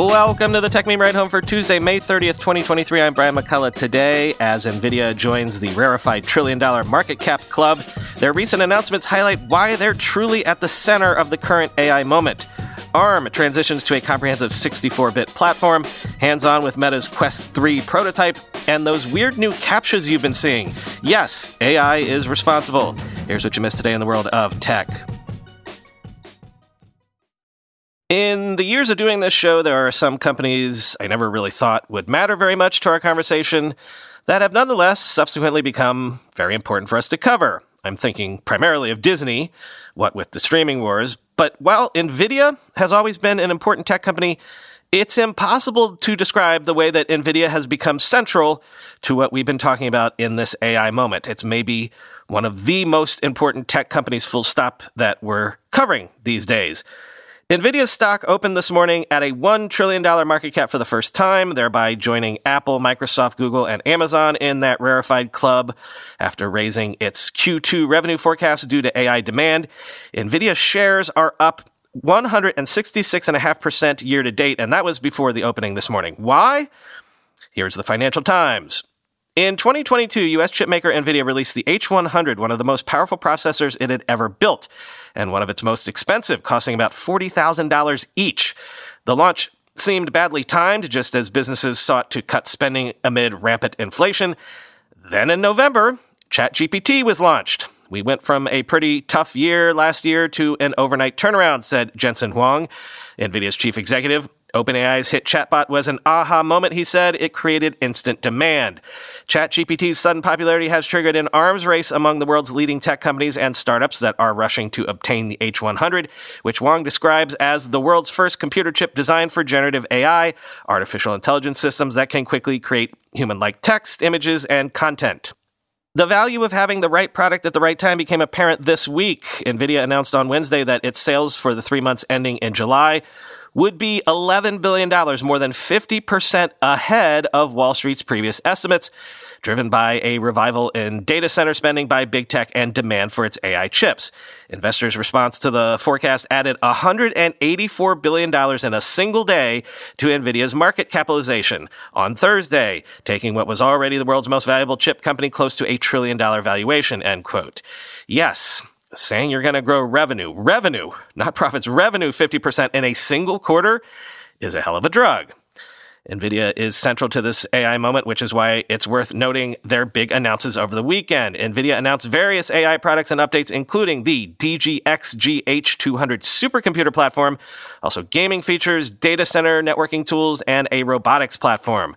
Welcome to the Techmeme Ride Home for Tuesday, May 30th, 2023. I'm Brian McCullough. Today, as NVIDIA joins the rarefied trillion dollar market cap club, their recent announcements highlight why they're truly at the center of the current AI moment. ARM transitions to a comprehensive 64 bit platform, hands on with Meta's Quest 3 prototype, and those weird new captchas you've been seeing. Yes, AI is responsible. Here's what you missed today in the world of tech. In the years of doing this show, there are some companies I never really thought would matter very much to our conversation that have nonetheless subsequently become very important for us to cover. I'm thinking primarily of Disney, what with the streaming wars. But while NVIDIA has always been an important tech company, it's impossible to describe the way that NVIDIA has become central to what we've been talking about in this AI moment. It's maybe one of the most important tech companies, full stop, that we're covering these days. NVIDIA's stock opened this morning at a $1 trillion market cap for the first time, thereby joining Apple, Microsoft, Google, and Amazon in that rarefied club. After raising its Q2 revenue forecast due to AI demand, NVIDIA shares are up 166.5% year to date, and that was before the opening this morning. Why? Here's the Financial Times. In 2022, US chipmaker NVIDIA released the H100, one of the most powerful processors it had ever built and one of its most expensive, costing about $40,000 each. The launch seemed badly timed, just as businesses sought to cut spending amid rampant inflation. Then in November, ChatGPT was launched. We went from a pretty tough year last year to an overnight turnaround, said Jensen Huang, NVIDIA's chief executive. OpenAI's hit chatbot was an aha moment, he said. It created instant demand. ChatGPT's sudden popularity has triggered an arms race among the world's leading tech companies and startups that are rushing to obtain the H100, which Huang describes as the world's first computer chip designed for generative AI, artificial intelligence systems that can quickly create human like text, images, and content. The value of having the right product at the right time became apparent this week. NVIDIA announced on Wednesday that its sales for the three months ending in July would be $11 billion, more than 50% ahead of Wall Street's previous estimates, driven by a revival in data center spending by big tech and demand for its AI chips. Investors' response to the forecast added $184 billion in a single day to NVIDIA's market capitalization on Thursday, taking what was already the world's most valuable chip company close to a trillion dollar valuation, end quote. Yes, saying you're going to grow revenue, revenue, not profits, revenue 50% in a single quarter is a hell of a drug. NVIDIA is central to this AI moment, which is why it's worth noting their big announces over the weekend. NVIDIA announced various AI products and updates, including the DGX GH200 supercomputer platform, also gaming features, data center networking tools, and a robotics platform.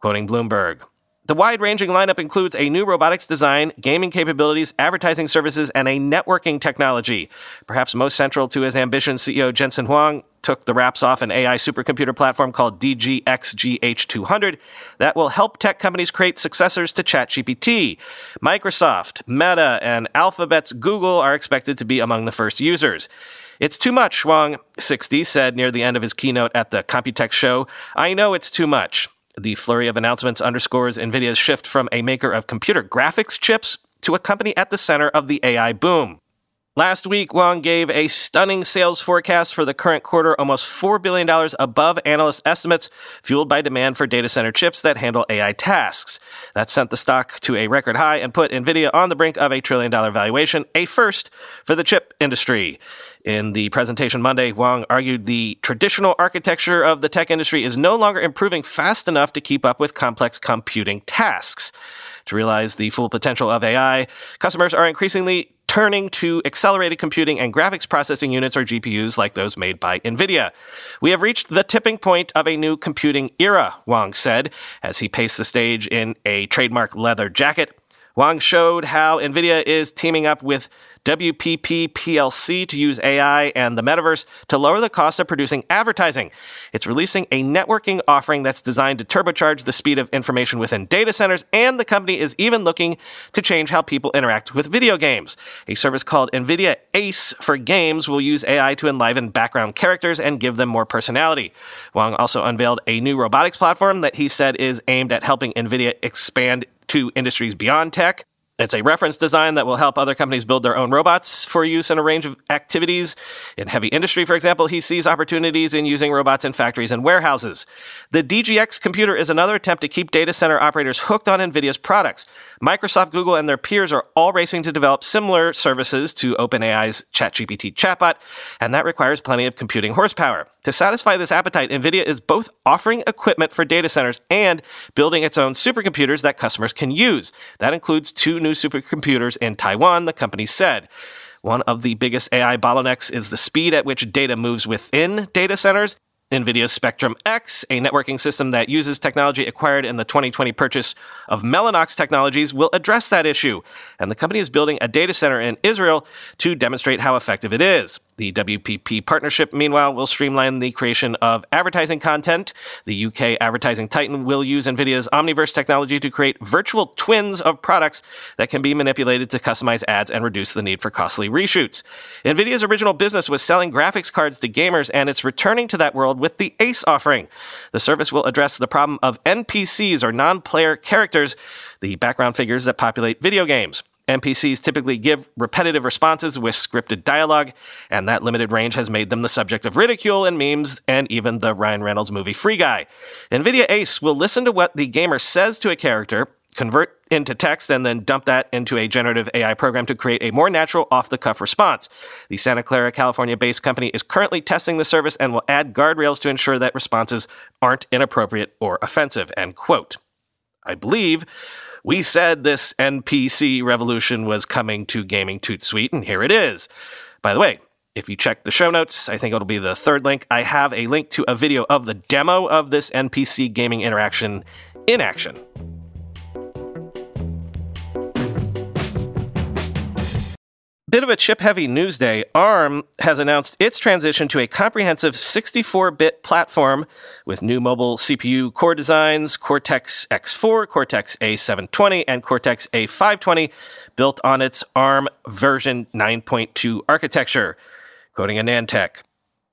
Quoting Bloomberg, the wide ranging lineup includes a new robotics design, gaming capabilities, advertising services, and a networking technology. Perhaps most central to his ambition, CEO Jensen Huang took the wraps off an AI supercomputer platform called DGX-GH200 that will help tech companies create successors to ChatGPT. Microsoft, Meta, and Alphabet's Google are expected to be among the first users. It's too much, Huang, 60, said near the end of his keynote at the Computex show. I know it's too much. The flurry of announcements underscores NVIDIA's shift from a maker of computer graphics chips to a company at the center of the AI boom. Last week, Huang gave a stunning sales forecast for the current quarter, almost $4 billion above analyst estimates, fueled by demand for data center chips that handle AI tasks. That sent the stock to a record high and put NVIDIA on the brink of a trillion dollar valuation, a first for the chip industry. In the presentation Monday, Huang argued the traditional architecture of the tech industry is no longer improving fast enough to keep up with complex computing tasks. To realize the full potential of AI, customers are increasingly turning to accelerated computing and graphics processing units or GPUs like those made by NVIDIA. We have reached the tipping point of a new computing era, Huang said, as he paced the stage in a trademark leather jacket. Huang showed how NVIDIA is teaming up with WPP PLC to use AI and the metaverse to lower the cost of producing advertising. It's releasing a networking offering that's designed to turbocharge the speed of information within data centers, and the company is even looking to change how people interact with video games. A service called NVIDIA ACE for Games will use AI to enliven background characters and give them more personality. Huang also unveiled a new robotics platform that he said is aimed at helping NVIDIA expand to industries beyond tech. It's a reference design that will help other companies build their own robots for use in a range of activities. In heavy industry, for example, he sees opportunities in using robots in factories and warehouses. The DGX computer is another attempt to keep data center operators hooked on NVIDIA's products. Microsoft, Google, and their peers are all racing to develop similar services to OpenAI's ChatGPT chatbot, and that requires plenty of computing horsepower. To satisfy this appetite, NVIDIA is both offering equipment for data centers and building its own supercomputers that customers can use. That includes two new supercomputers in Taiwan, the company said. One of the biggest AI bottlenecks is the speed at which data moves within data centers. NVIDIA's Spectrum X, a networking system that uses technology acquired in the 2020 purchase of Mellanox Technologies, will address that issue. And the company is building a data center in Israel to demonstrate how effective it is. The WPP partnership, meanwhile, will streamline the creation of advertising content. The UK advertising titan will use NVIDIA's Omniverse technology to create virtual twins of products that can be manipulated to customize ads and reduce the need for costly reshoots. NVIDIA's original business was selling graphics cards to gamers, and it's returning to that world with the ACE offering. The service will address the problem of NPCs or non player characters, the background figures that populate video games. NPCs typically give repetitive responses with scripted dialogue, and that limited range has made them the subject of ridicule and memes and even the Ryan Reynolds movie Free Guy. NVIDIA Ace will listen to what the gamer says to a character, convert into text, and then dump that into a generative AI program to create a more natural, off the cuff response. The Santa Clara, California based company is currently testing the service and will add guardrails to ensure that responses aren't inappropriate or offensive. End quote. I believe we said this NPC revolution was coming to Gaming Toot Suite, and here it is. By the way, if you check the show notes, I think it'll be the third link. I have a link to a video of the demo of this NPC gaming interaction in action. Bit of a chip heavy news day. ARM has announced its transition to a comprehensive 64 bit platform with new mobile CPU core designs Cortex X4, Cortex A720, and Cortex A520 built on its ARM version 9.2 architecture, quoting AnandTech.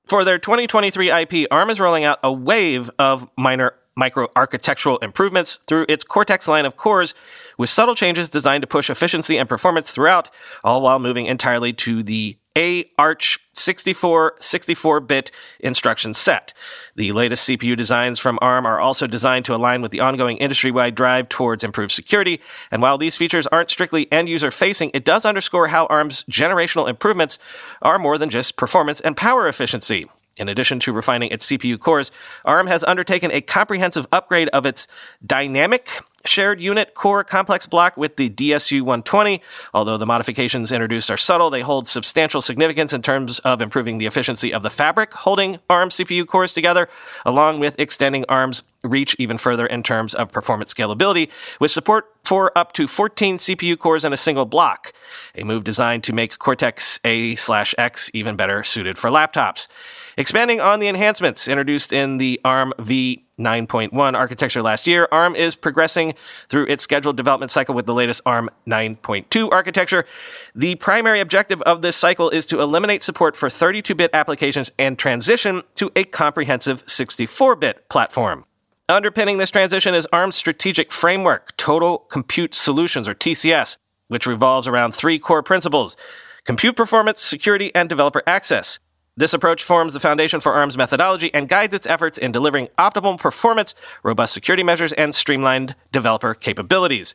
For their 2023 IP, ARM is rolling out a wave of minor microarchitectural improvements through its Cortex line of cores with subtle changes designed to push efficiency and performance throughout, all while moving entirely to the A Arch 64 64-bit instruction set. The latest CPU designs from ARM are also designed to align with the ongoing industry-wide drive towards improved security, and while these features aren't strictly end-user facing, it does underscore how ARM's generational improvements are more than just performance and power efficiency. In addition to refining its CPU cores, ARM has undertaken a comprehensive upgrade of its dynamic shared unit core complex block with the DSU 120. Although the modifications introduced are subtle, they hold substantial significance in terms of improving the efficiency of the fabric holding ARM CPU cores together, along with extending ARM's reach even further in terms of performance scalability, with support for up to 14 CPU cores in a single block, a move designed to make Cortex A/X even better suited for laptops. Expanding on the enhancements introduced in the ARM v9.1 architecture last year, ARM is progressing through its scheduled development cycle with the latest ARM 9.2 architecture. The primary objective of this cycle is to eliminate support for 32 bit applications and transition to a comprehensive 64 bit platform. Underpinning this transition is ARM's strategic framework, Total Compute Solutions, or TCS, which revolves around three core principles compute performance, security, and developer access. This approach forms the foundation for ARM's methodology and guides its efforts in delivering optimal performance, robust security measures, and streamlined developer capabilities.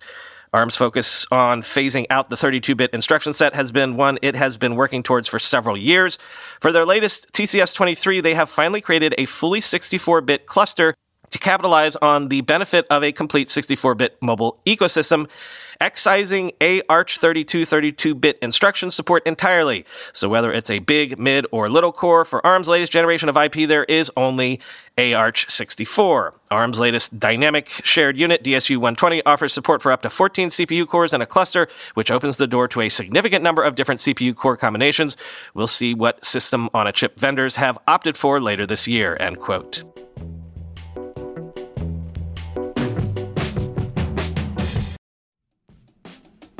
ARM's focus on phasing out the 32 bit instruction set has been one it has been working towards for several years. For their latest TCS 23, they have finally created a fully 64 bit cluster to capitalize on the benefit of a complete 64 bit mobile ecosystem excising A Arch 32 32-bit instruction support entirely. So whether it's a big, mid, or little core, for ARM's latest generation of IP, there is only A Arch 64. ARM's latest dynamic shared unit, DSU 120, offers support for up to 14 CPU cores in a cluster, which opens the door to a significant number of different CPU core combinations. We'll see what system on a chip vendors have opted for later this year, end quote.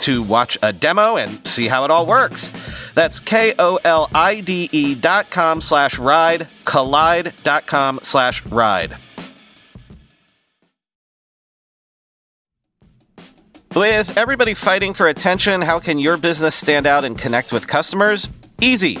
to watch a demo and see how it all works. That's K-O-L-I-D-E dot com slash ride, kolide dot com slash ride. With everybody fighting for attention, how can your business stand out and connect with customers? Easy.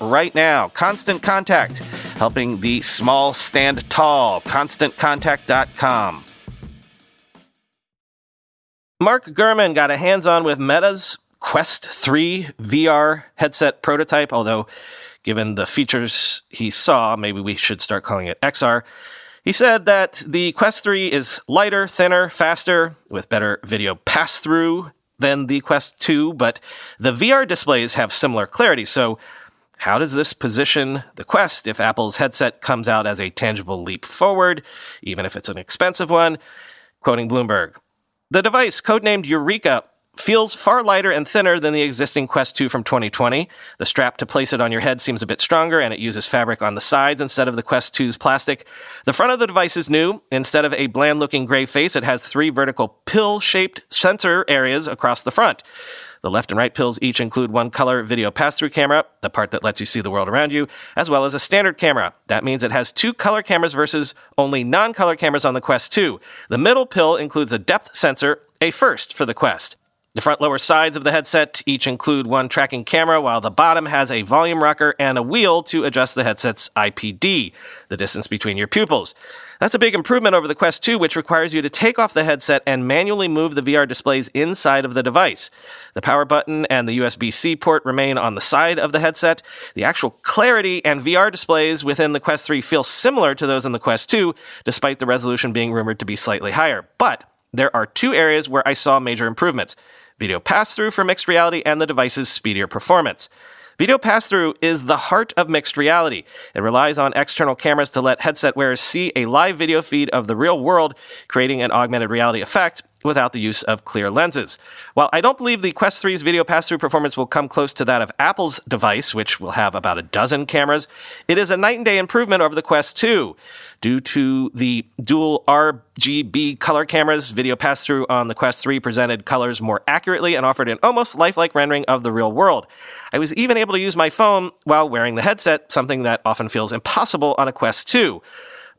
right now. Constant Contact, helping the small stand tall. ConstantContact.com. Mark Gurman got a hands on with Meta's Quest 3 VR headset prototype, although given the features he saw, maybe we should start calling it XR. He said that the Quest 3 is lighter, thinner, faster, with better video pass through than the Quest 2, but the VR displays have similar clarity. So, how does this position the Quest if Apple's headset comes out as a tangible leap forward, even if it's an expensive one? Quoting Bloomberg The device, codenamed Eureka, feels far lighter and thinner than the existing Quest 2 from 2020. The strap to place it on your head seems a bit stronger and it uses fabric on the sides instead of the Quest 2's plastic. The front of the device is new. Instead of a bland looking gray face, it has three vertical pill shaped sensor areas across the front. The left and right pills each include one color video pass through camera, the part that lets you see the world around you, as well as a standard camera. That means it has two color cameras versus only non color cameras on the Quest 2. The middle pill includes a depth sensor, a first for the Quest. The front lower sides of the headset each include one tracking camera, while the bottom has a volume rocker and a wheel to adjust the headset's IPD, the distance between your pupils. That's a big improvement over the Quest 2, which requires you to take off the headset and manually move the VR displays inside of the device. The power button and the USB C port remain on the side of the headset. The actual clarity and VR displays within the Quest 3 feel similar to those in the Quest 2, despite the resolution being rumored to be slightly higher. But there are two areas where I saw major improvements video pass through for mixed reality, and the device's speedier performance. Video pass through is the heart of mixed reality. It relies on external cameras to let headset wearers see a live video feed of the real world, creating an augmented reality effect without the use of clear lenses. While I don't believe the Quest 3's video pass-through performance will come close to that of Apple's device, which will have about a dozen cameras, it is a night and day improvement over the Quest 2. Due to the dual RGB color cameras, video pass-through on the Quest 3 presented colors more accurately and offered an almost lifelike rendering of the real world. I was even able to use my phone while wearing the headset, something that often feels impossible on a Quest 2.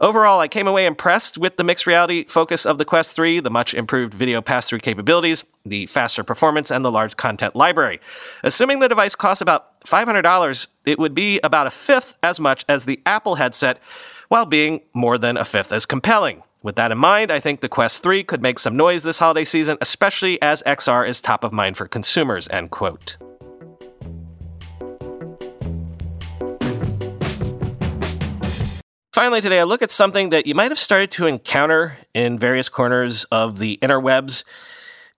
Overall, I came away impressed with the mixed reality focus of the Quest 3, the much improved video pass through capabilities, the faster performance, and the large content library. Assuming the device costs about $500, it would be about a fifth as much as the Apple headset, while being more than a fifth as compelling. With that in mind, I think the Quest 3 could make some noise this holiday season, especially as XR is top of mind for consumers, end quote. finally, today I look at something that you might have started to encounter in various corners of the interwebs.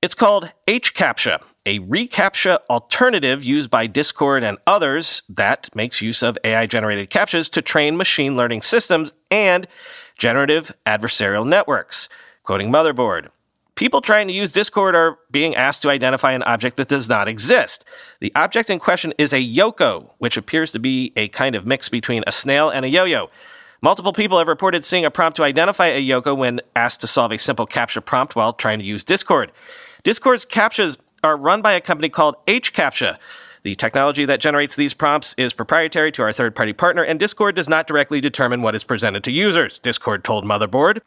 It's called HCAPTCHA, a reCAPTCHA alternative used by Discord and others that makes use of AI generated CAPTCHAs to train machine learning systems and generative adversarial networks. Quoting Motherboard. People trying to use Discord are being asked to identify an object that does not exist. The object in question is a Yoko, which appears to be a kind of mix between a snail and a yo yo. Multiple people have reported seeing a prompt to identify a Yoko when asked to solve a simple CAPTCHA prompt while trying to use Discord. Discord's CAPTCHAs are run by a company called HCAPTCHA. The technology that generates these prompts is proprietary to our third party partner, and Discord does not directly determine what is presented to users, Discord told Motherboard.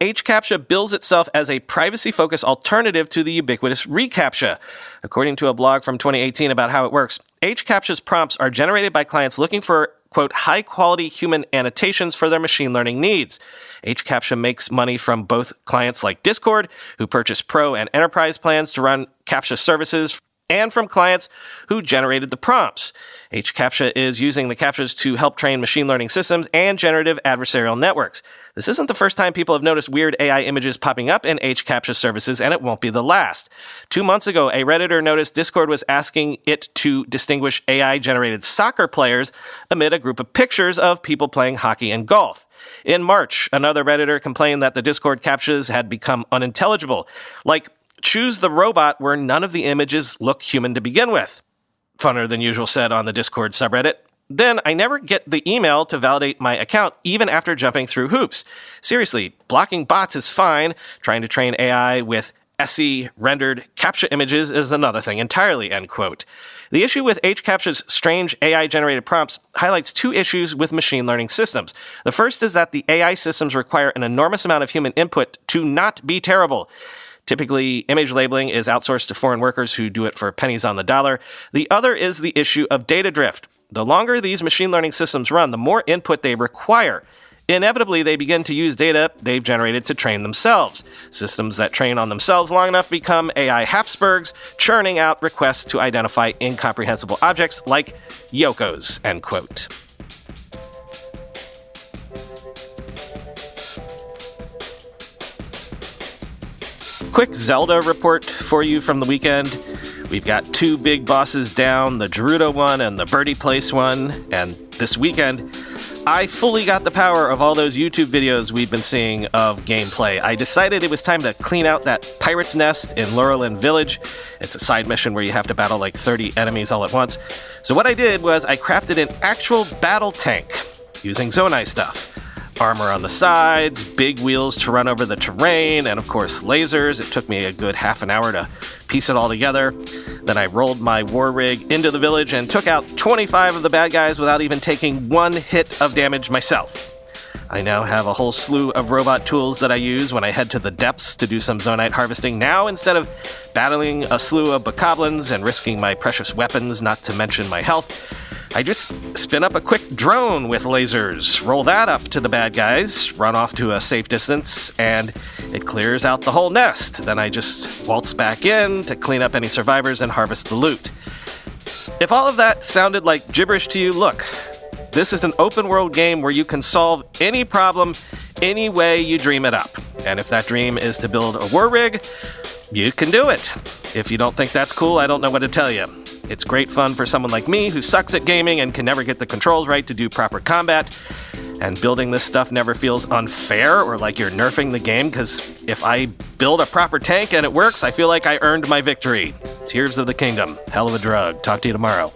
HCAPTCHA bills itself as a privacy focused alternative to the ubiquitous reCAPTCHA. According to a blog from 2018 about how it works, HCAPTCHA's prompts are generated by clients looking for quote, high quality human annotations for their machine learning needs. HCAPTCHA makes money from both clients like Discord, who purchase pro and enterprise plans to run CAPTCHA services and from clients who generated the prompts. HCAPTCHA is using the CAPTCHAs to help train machine learning systems and generative adversarial networks. This isn't the first time people have noticed weird AI images popping up in HCAPTCHA services, and it won't be the last. Two months ago, a Redditor noticed Discord was asking it to distinguish AI generated soccer players amid a group of pictures of people playing hockey and golf. In March, another Redditor complained that the Discord CAPTCHAs had become unintelligible. Like, choose the robot where none of the images look human to begin with. Funner than usual said on the Discord subreddit. Then I never get the email to validate my account even after jumping through hoops. Seriously, blocking bots is fine. Trying to train AI with SE rendered CAPTCHA images is another thing entirely, end quote. The issue with HCAPTCHA's strange AI generated prompts highlights two issues with machine learning systems. The first is that the AI systems require an enormous amount of human input to not be terrible. Typically, image labeling is outsourced to foreign workers who do it for pennies on the dollar. The other is the issue of data drift. The longer these machine learning systems run, the more input they require. Inevitably, they begin to use data they've generated to train themselves. Systems that train on themselves long enough become AI Habsburgs, churning out requests to identify incomprehensible objects like Yokos, end quote. Quick Zelda report for you from the weekend. We've got two big bosses down the Gerudo one and the Birdie Place one. And this weekend, I fully got the power of all those YouTube videos we've been seeing of gameplay. I decided it was time to clean out that pirate's nest in Lurelin Village. It's a side mission where you have to battle like 30 enemies all at once. So, what I did was I crafted an actual battle tank using Zonai stuff armor on the sides, big wheels to run over the terrain, and of course lasers. It took me a good half an hour to piece it all together. Then I rolled my war rig into the village and took out 25 of the bad guys without even taking one hit of damage myself. I now have a whole slew of robot tools that I use when I head to the depths to do some zonaite harvesting now instead of battling a slew of bokoblins and risking my precious weapons, not to mention my health. I just spin up a quick drone with lasers, roll that up to the bad guys, run off to a safe distance, and it clears out the whole nest. Then I just waltz back in to clean up any survivors and harvest the loot. If all of that sounded like gibberish to you, look, this is an open world game where you can solve any problem any way you dream it up. And if that dream is to build a war rig, you can do it. If you don't think that's cool, I don't know what to tell you. It's great fun for someone like me who sucks at gaming and can never get the controls right to do proper combat. And building this stuff never feels unfair or like you're nerfing the game because if I build a proper tank and it works, I feel like I earned my victory. Tears of the Kingdom. Hell of a drug. Talk to you tomorrow.